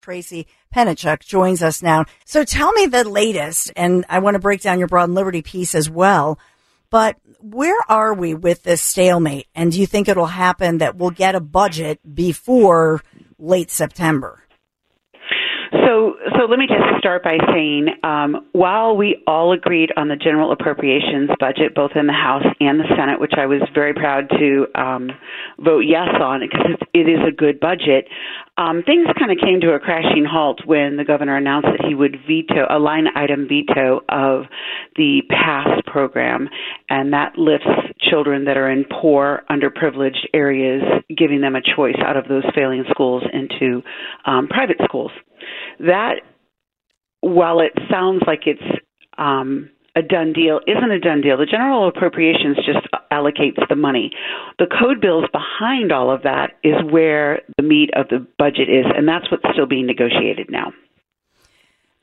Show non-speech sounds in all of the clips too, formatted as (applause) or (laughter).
Tracy Pennycuick joins us now. So tell me the latest, and I want to break down your Broad and Liberty piece as well. But where are we with this stalemate? And do you think it'll happen that we'll get a budget before late September? So, so let me just start by saying, um, while we all agreed on the general appropriations budget, both in the House and the Senate, which I was very proud to um, vote yes on, because it is a good budget, um, things kind of came to a crashing halt when the governor announced that he would veto a line item veto of the PASS program, and that lifts children that are in poor, underprivileged areas, giving them a choice out of those failing schools into um, private schools that while it sounds like it's um, a done deal, isn't a done deal. The general appropriations just allocates the money. The code bills behind all of that is where the meat of the budget is, and that's what's still being negotiated now.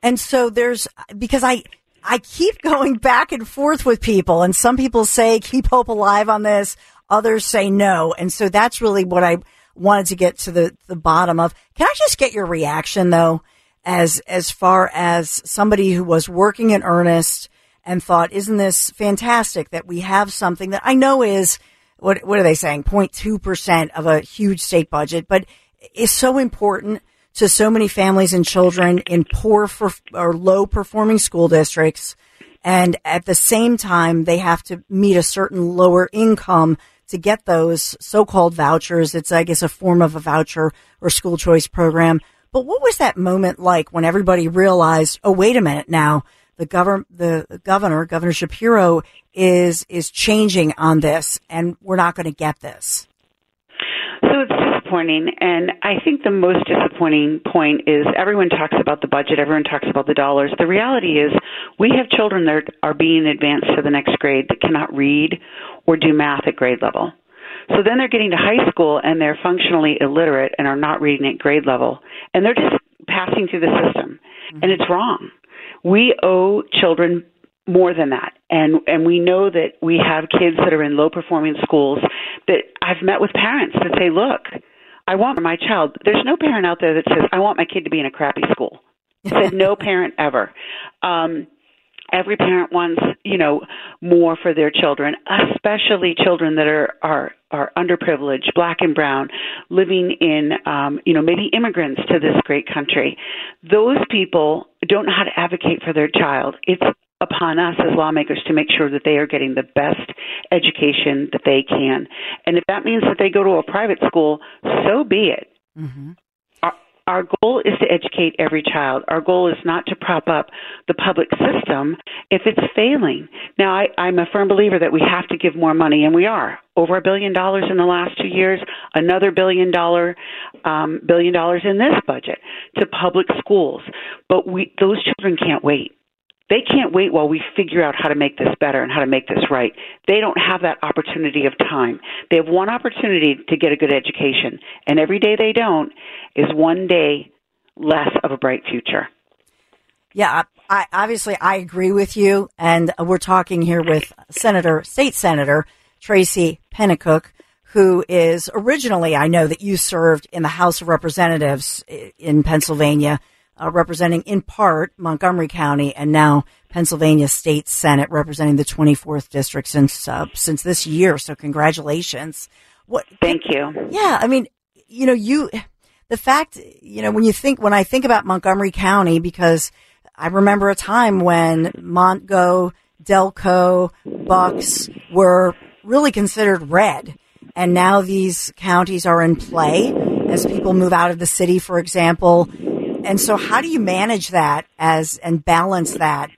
And so there's because I I keep (laughs) going back and forth with people, and some people say keep hope alive on this, others say no, and so that's really what I wanted to get to the, the bottom of. Can I just get your reaction though, as, as far as somebody who was working in earnest and thought, isn't this fantastic that we have something that I know is, what, what are they saying? 0.2% of a huge state budget, but is so important to so many families and children in poor for, or low performing school districts. And at the same time, they have to meet a certain lower income to get those so-called vouchers. It's, I guess, a form of a voucher or school choice program. But what was that moment like when everybody realized, oh, wait a minute now, the governor, the governor, Governor Shapiro is, is changing on this and we're not going to get this? So it's disappointing. And I think the most disappointing point is everyone talks about the budget, everyone talks about the dollars. The reality is we have children that are being advanced to the next grade that cannot read or do math at grade level. So then they're getting to high school and they're functionally illiterate and are not reading at grade level. And they're just passing through the system. Mm-hmm. And it's wrong. We owe children more than that. And and we know that we have kids that are in low performing schools that I've met with parents that say, "Look, I want my child. There's no parent out there that says I want my kid to be in a crappy school. (laughs) Said no parent ever. Um, every parent wants you know more for their children, especially children that are are are underprivileged, black and brown, living in um, you know maybe immigrants to this great country. Those people don't know how to advocate for their child. It's upon us as lawmakers to make sure that they are getting the best education that they can. And if that means that they go to a private school, so be it. Mm-hmm. Our, goal is to educate every child. Our goal is not to prop up the public system if it's failing. Now, I, I'm a firm believer that we have to give more money, and we are over a billion dollars in the last two years, another billion dollar um, billion dollars in this budget to public schools. But we, those children can't wait. They can't wait while we figure out how to make this better and how to make this right. They don't have that opportunity of time. They have one opportunity to get a good education, and every day they don't is one day less of a bright future. Yeah, I, obviously I agree with you, and we're talking here with Senator, State Senator Tracy Pennycuick, who is originally, I know that you served in the House of Representatives in Pennsylvania uh, representing in part Montgomery County and now Pennsylvania State Senate representing the 24th district since uh, since this year. So congratulations. What? Thank you. Yeah, I mean, you know, you the fact, you know, when you think, when I think about Montgomery County, because I remember a time when Montgo, Delco, Bucks were really considered red. And now these counties are in play as people move out of the city, for example. And so how do you manage that as, and balance that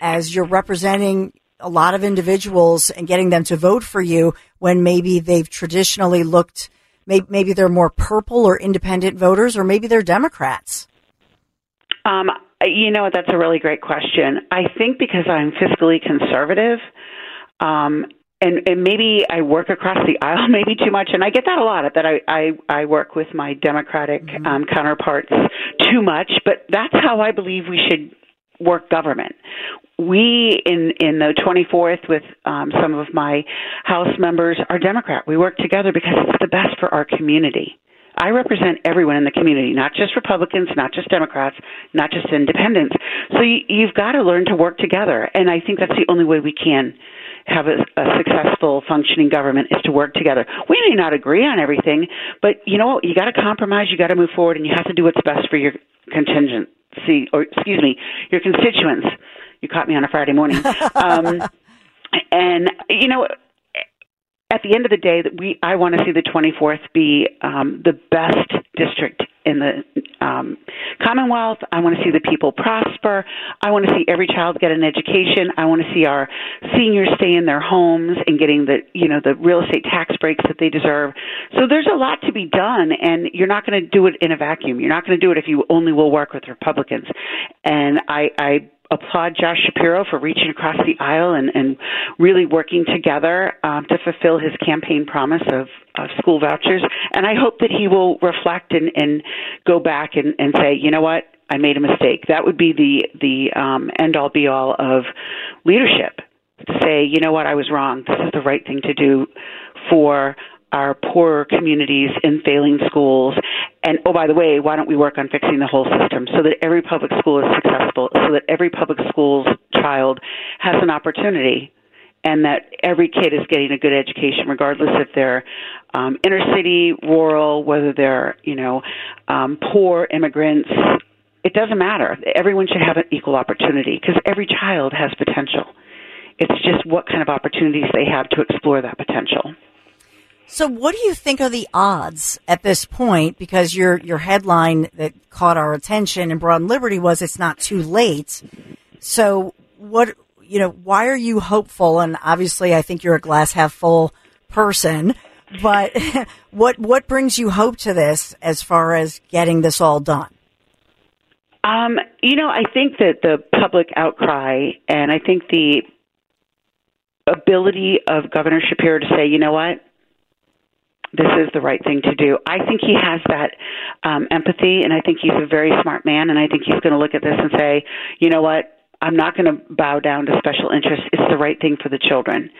as you're representing a lot of individuals and getting them to vote for you when maybe they've traditionally looked, maybe, they're more purple or independent voters, or maybe they're Democrats? Um, you know, that's a really great question. I think because I'm fiscally conservative, um, and, and maybe I work across the aisle (laughs) maybe too much, and I get that a lot. That I I, I work with my Democratic mm-hmm. um, counterparts too much, but that's how I believe we should work government. We in in the 24th with um, some of my House members are Democrat. We work together because it's the best for our community. I represent everyone in the community, not just Republicans, not just Democrats, not just independents. So you, you've got to learn to work together, and I think that's the only way we can have a, a successful functioning government is to work together. We may not agree on everything, but you know you got to compromise, you got to move forward, and you have to do what's best for your contingent see, or excuse me, your constituents. You caught me on a Friday morning. (laughs) Um, and you know, at the end of the day, that we I want to see the 24th be um, the best district in the um, Commonwealth. I want to see the people prosper. I want to see every child get an education. I want to see our seniors stay in their homes and getting the you know the real estate tax breaks that they deserve. So there's a lot to be done, and you're not going to do it in a vacuum. You're not going to do it if you only will work with Republicans. And I, I applaud Josh Shapiro for reaching across the aisle and, and really working together um, to fulfill his campaign promise of, of school vouchers. And I hope that he will reflect and, and go back and, and say, you know what, I made a mistake. That would be the the um, end all be all of leadership to say, you know what, I was wrong. This is the right thing to do for our poorer communities in failing schools. And oh, by the way, why don't we work on fixing the whole system so that every public school is successful, so that every public school's child has an opportunity and that every kid is getting a good education, regardless if they're um, inner city, rural, whether they're you know um, poor immigrants. It doesn't matter. Everyone should have an equal opportunity because every child has potential. It's just what kind of opportunities they have to explore that potential. So, what do you think are the odds at this point? Because your your headline that caught our attention in Broad and Liberty was "It's not too late." So, what you know? Why are you hopeful? And obviously, I think you're a glass half full person. But (laughs) what what brings you hope to this as far as getting this all done? Um, you know, I think that the public outcry and I think the ability of Governor Shapiro to say, you know what, this is the right thing to do. I think he has that um, empathy, and I think he's a very smart man, and I think he's going to look at this and say, you know what, I'm not going to bow down to special interests. It's the right thing for the children.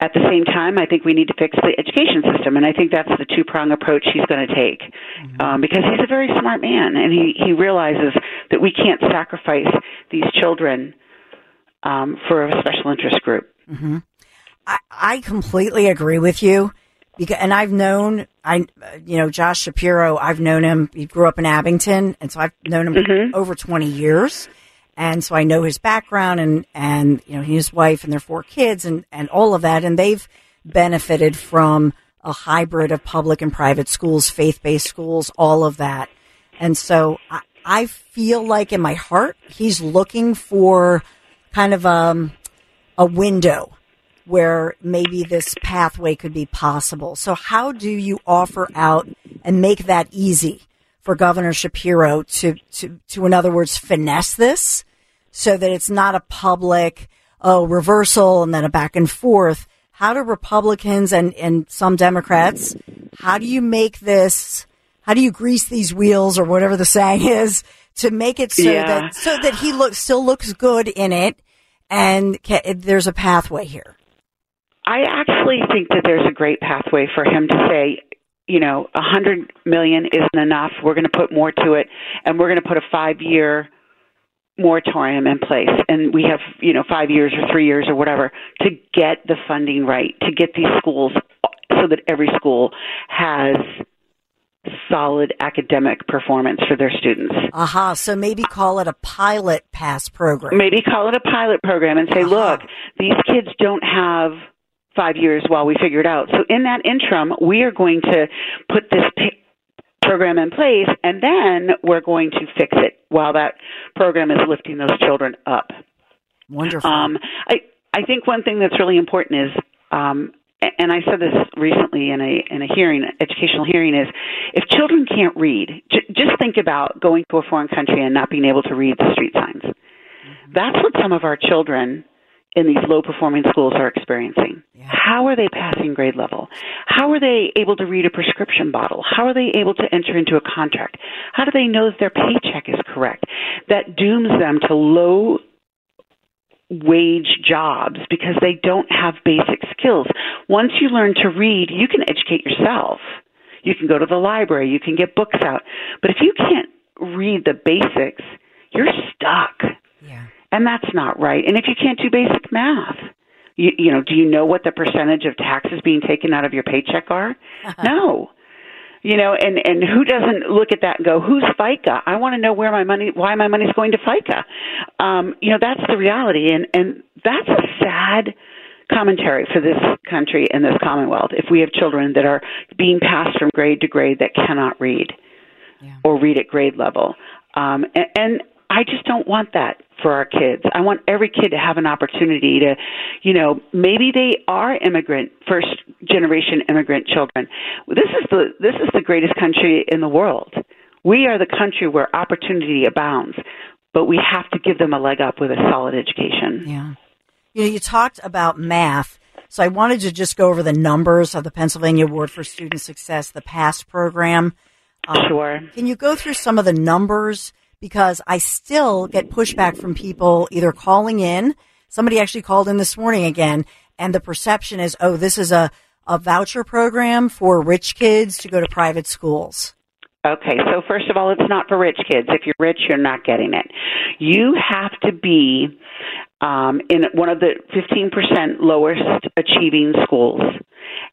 At the same time, I think we need to fix the education system, and I think that's the two prong approach he's going to take, mm-hmm. um, because he's a very smart man, and he he realizes that we can't sacrifice these children um, for a special interest group. Mm-hmm. I, I completely agree with you because, and I've known, I, you know, Josh Shapiro, I've known him, he grew up in Abington, and so I've known him mm-hmm. over 20 years. And so I know his background and, and, you know, his wife and their four kids and, and all of that. And they've benefited from a hybrid of public and private schools, faith based schools, all of that. And so I, I feel like in my heart, he's looking for kind of, um, a window where maybe this pathway could be possible. So how do you offer out and make that easy for Governor Shapiro to, to, to, in other words, finesse this so that it's not a public, oh, reversal and then a back and forth? How do Republicans and, and some Democrats, how do you make this, how do you grease these wheels or whatever the saying (laughs) is to make it so yeah. that, so that he looks, still looks good in it and there's a pathway here? I actually think that there's a great pathway for him to say, you know, a hundred million isn't enough. We're going to put more to it, and we're going to put a five-year moratorium in place, and we have, you know, five years or three years or whatever to get the funding right, to get these schools so that every school has solid academic performance for their students. Aha, uh-huh. so maybe call it a pilot pass program. Maybe call it a pilot program and say, uh-huh. look, these kids don't have five years while we figure it out. So in that interim, we are going to put this program in place and then we're going to fix it while that program is lifting those children up. Wonderful. Um, I, I think one thing that's really important is um, and I said this recently in a in a hearing, educational hearing, is if children can't read, j- just think about going to a foreign country and not being able to read the street signs. Mm-hmm. That's what some of our children in these low performing schools are experiencing. Yeah. How are they passing grade level? How are they able to read a prescription bottle? How are they able to enter into a contract? How do they know that their paycheck is correct? That dooms them to low wage jobs because they don't have basic skills. Once you learn to read, you can educate yourself. You can go to the library, you can get books out. But if you can't read the basics, you're stuck. Yeah. And that's not right. And if you can't do basic math, you, you know, do you know what the percentage of taxes being taken out of your paycheck are? (laughs) no you know, and and who doesn't look at that and go, who's FICA? I want to know where my money, why my money's going to FICA. Um, you know, that's the reality, and and that's a sad commentary for this country and this Commonwealth. If we have children that are being passed from grade to grade that cannot read yeah. or read at grade level, um, and, and I just don't want that for our kids. I want every kid to have an opportunity to, you know, maybe they are immigrant, first generation immigrant children. This is the this is the greatest country in the world. We are the country where opportunity abounds, but we have to give them a leg up with a solid education. Yeah. You know, you talked about math. So I wanted to just go over the numbers of the Pennsylvania Award for Student Success, the PASS program. Um, sure. Can you go through some of the numbers? Because I still get pushback from people either calling in. Somebody actually called in this morning again, and the perception is, oh, this is a, a voucher program for rich kids to go to private schools. Okay, so first of all, it's not for rich kids. If you're rich, you're not getting it. You have to be um, in one of the 15% lowest achieving schools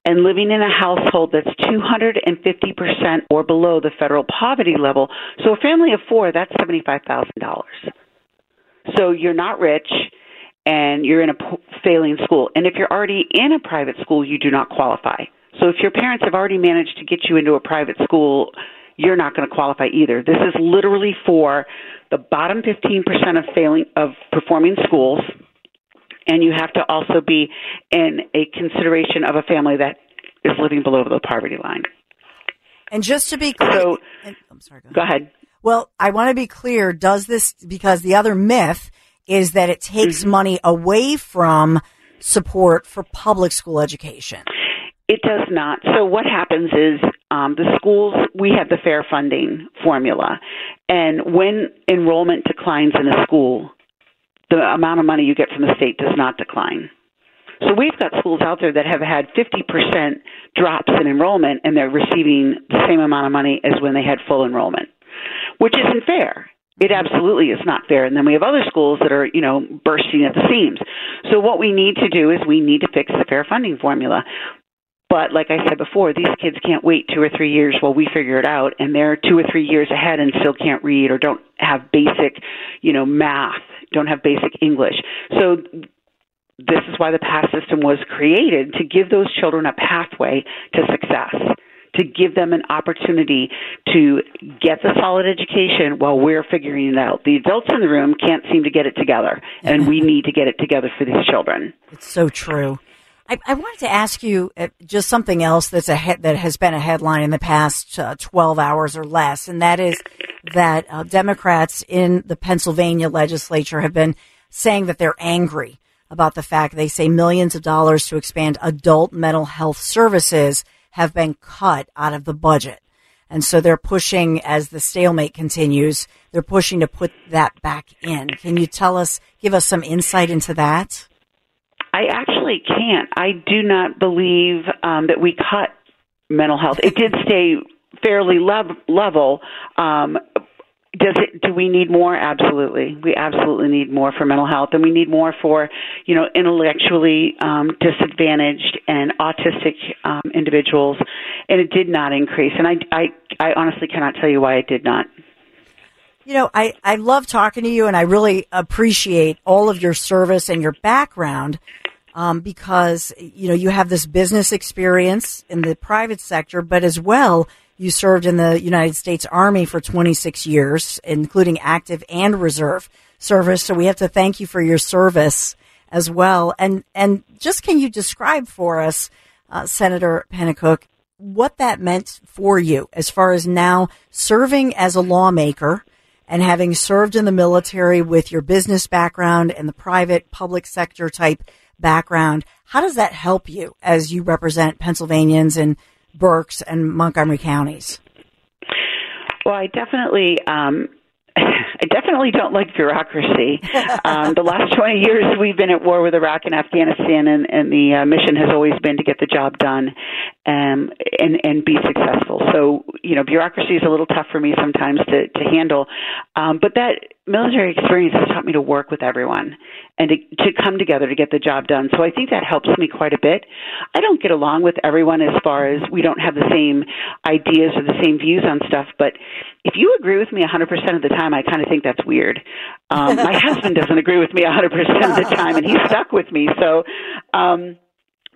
and living in a household that's 250% or below the federal poverty level. So a family of four, that's $75,000. So you're not rich and you're in a failing school. And if you're already in a private school, you do not qualify. So if your parents have already managed to get you into a private school, you're not going to qualify either. This is literally for the bottom 15% of failing of performing schools and you have to also be in a consideration of a family that is living below the poverty line. And just to be clear, so, I'm sorry. Go ahead. go ahead. Well, I want to be clear. Does this because the other myth is that it takes mm-hmm. money away from support for public school education? It does not. So what happens is um, the schools we have the fair funding formula, and when enrollment declines in a school, the amount of money you get from the state does not decline. So we've got schools out there that have had 50% drops in enrollment and they're receiving the same amount of money as when they had full enrollment, which isn't fair. It mm-hmm. absolutely is not fair. And then we have other schools that are, you know, bursting at the seams. So what we need to do is we need to fix the fair funding formula. But like I said before, these kids can't wait two or three years while we figure it out, and they're two or three years ahead and still can't read or don't have basic, you know, math, don't have basic English. So this is why the PASS system was created to give those children a pathway to success, to give them an opportunity to get the solid education while we're figuring it out. The adults in the room can't seem to get it together, and we (laughs) need to get it together for these children. It's so true. I, I, wanted to ask you uh, just something else that's a he- that has been a headline in the past uh, 12 hours or less, and that is that uh, Democrats in the Pennsylvania legislature have been saying that they're angry about the fact they say millions of dollars to expand adult mental health services have been cut out of the budget. And so they're pushing, as the stalemate continues, they're pushing to put that back in. Can you tell us, give us some insight into that? I actually can't. I do not believe um, that we cut mental health. It did stay fairly lev- level. Um, does it do we need more absolutely we absolutely need more for mental health and we need more for you know intellectually um, disadvantaged and autistic um, individuals and it did not increase. And I, I, I honestly cannot tell you why it did not. You know, I, I love talking to you and I really appreciate all of your service and your background um, because, you know, you have this business experience in the private sector, but as well, you served in the United States Army for 26 years, including active and reserve service. So we have to thank you for your service as well. And, and just can you describe for us, uh, Senator Pennycuick, what that meant for you as far as now serving as a lawmaker and having served in the military with your business background and the private public sector type background, how does that help you as you represent Pennsylvanians in Berks and Montgomery counties? Well, I definitely um, (laughs) I definitely don't like bureaucracy. Um, the last (laughs) 20 years, we've been at war with Iraq and Afghanistan, and, and the uh, mission has always been to get the job done um, and, and be successful. So, you know, bureaucracy is a little tough for me sometimes to, to handle. Um, but that military experience has taught me to work with everyone and to, to come together to get the job done. So I think that helps me quite a bit. I don't get along with everyone as far as we don't have the same ideas or the same views on stuff, but if you agree with me a 100% of the time, I kind of think that's weird. Um, my (laughs) husband doesn't agree with me a 100% of the time, and he's stuck with me. So, um,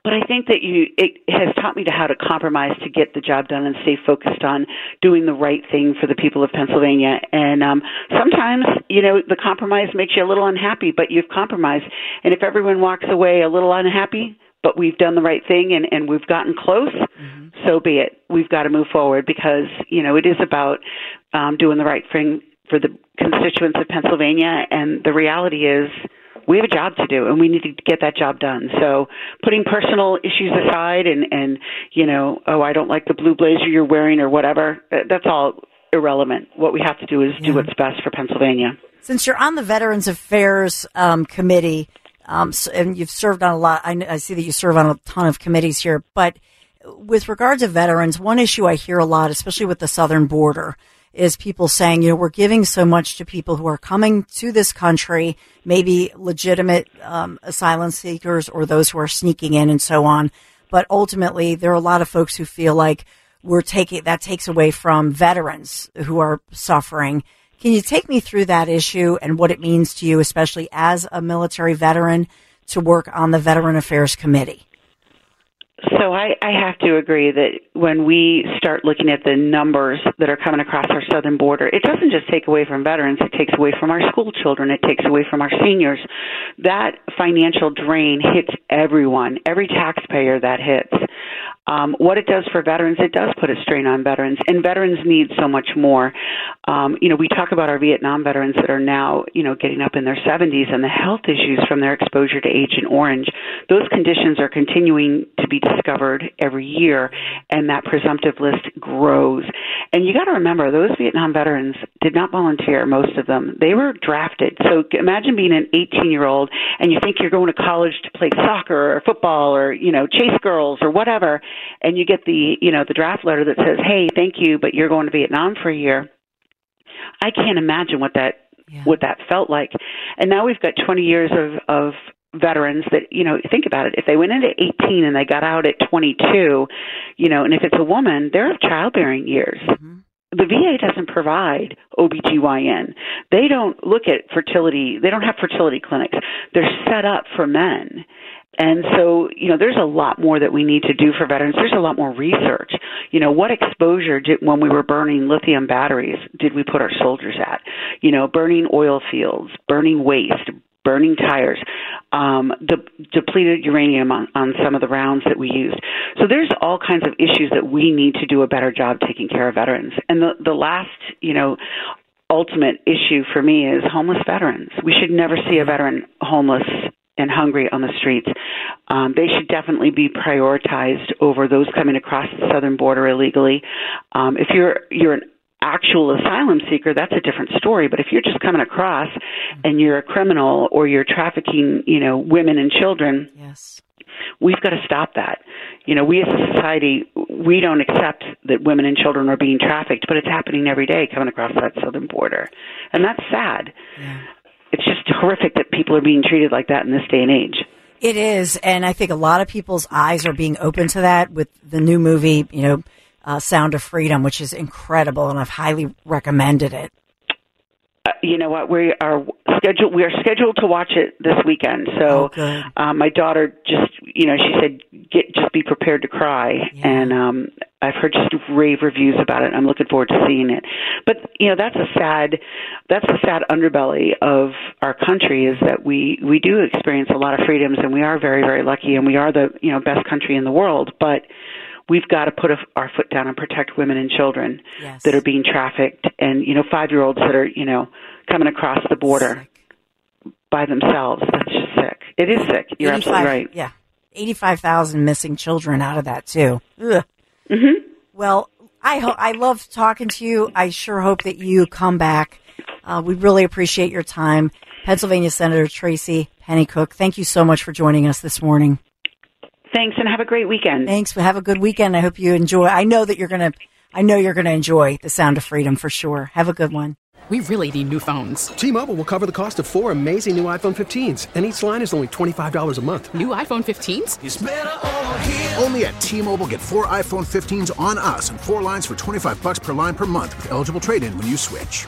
but I think that you it has taught me to how to compromise to get the job done and stay focused on doing the right thing for the people of Pennsylvania. And um, sometimes, you know, the compromise makes you a little unhappy, but you've compromised. And if everyone walks away a little unhappy, but we've done the right thing and, and we've gotten close, mm-hmm. so be it. We've got to move forward because, you know, it is about um, doing the right thing for the constituents of Pennsylvania. And the reality is, we have a job to do and we need to get that job done. So putting personal issues aside and, and, you know, oh, I don't like the blue blazer you're wearing or whatever, uh, that's all irrelevant. What we have to do is yeah. do what's best for Pennsylvania. Since you're on the Veterans Affairs um, Committee, um, so, and you've served on a lot, I, I see that you serve on a ton of committees here, but with regard to veterans, one issue I hear a lot, especially with the southern border, is people saying, you know, we're giving so much to people who are coming to this country, maybe legitimate um, asylum seekers or those who are sneaking in and so on. But ultimately, there are a lot of folks who feel like we're taking that takes away from veterans who are suffering. Can you take me through that issue and what it means to you, especially as a military veteran, to work on the Veteran Affairs Committee? So I, I have to agree that when we start looking at the numbers that are coming across our southern border, it doesn't just take away from veterans, it takes away from our school children, it takes away from our seniors. That financial drain hits everyone, every taxpayer that hits. Um, what it does for veterans, it does put a strain on veterans, and veterans need so much more. Um, you know, we talk about our Vietnam veterans that are now, you know, getting up in their 70s and the health issues from their exposure to Agent Orange. Those conditions are continuing to be discovered every year, and that presumptive list grows. And you got to remember, those Vietnam veterans did not volunteer, most of them. They were drafted. So imagine being an 18 year old and you think you're going to college to play soccer or football or, you know, chase girls or whatever and you get the you know the draft letter that says, "Hey, thank you, but you're going to Vietnam for a year." I can't imagine what that yeah. what that felt like. And now we've got 20 years of of veterans that you know think about it if they went into 18 and they got out at 22 you know and if it's a woman they're of childbearing years mm-hmm. The VA doesn't provide OBGYN they don't look at fertility they don't have fertility clinics they're set up for men and so, you know, there's a lot more that we need to do for veterans. There's a lot more research. You know, what exposure did, when we were burning lithium batteries, did we put our soldiers at? You know, burning oil fields, burning waste, burning tires, um, de- depleted uranium on, on some of the rounds that we used. So there's all kinds of issues that we need to do a better job taking care of veterans. And the, the last, you know, ultimate issue for me is homeless veterans. We should never see a veteran homeless and hungry on the streets. Um, they should definitely be prioritized over those coming across the southern border illegally. Um, if you're you're an actual asylum seeker, that's a different story. But if you're just coming across and you're a criminal or you're trafficking, you know, women and children, yes. We've got to stop that. You know, we as a society, we don't accept that women and children are being trafficked, but it's happening every day coming across that southern border. And that's sad. Yeah it's just horrific that people are being treated like that in this day and age. It is, and I think a lot of people's eyes are being open to that with the new movie, you know, uh, Sound of Freedom, which is incredible, and I've highly recommended it. Uh, you know what? We are scheduled. We are scheduled to watch it this weekend. So, oh, um, my daughter just, you know, she said, "Get just be prepared to cry." Yeah. And um, I've heard just rave reviews about it. I'm looking forward to seeing it. But you know, that's a sad, that's a sad underbelly of our country is that we we do experience a lot of freedoms, and we are very very lucky, and we are the you know best country in the world. But we've got to put a, our foot down and protect women and children yes. that are being trafficked, and you know five year olds that are you know coming across the border sick. by themselves. That's just sick. It is sick. You're absolutely right. Yeah, eighty-five thousand missing children out of that too. Mm-hmm. Well, I ho- I love talking to you. I sure hope that you come back. Uh, we really appreciate your time, Pennsylvania Senator Tracy Pennycuick. Thank you so much for joining us this morning. Thanks, and have a great weekend. Thanks. Have a good weekend. I hope you enjoy. I know that you're gonna. I know you're gonna enjoy the Sound of Freedom for sure. Have a good one. We really need new phones. T-Mobile will cover the cost of four amazing new iPhone 15s, and each line is only $25 a month. New iPhone 15s? Only at T-Mobile get four iPhone 15s on us and four lines for 25 bucks per line per month with eligible trade-in when you switch.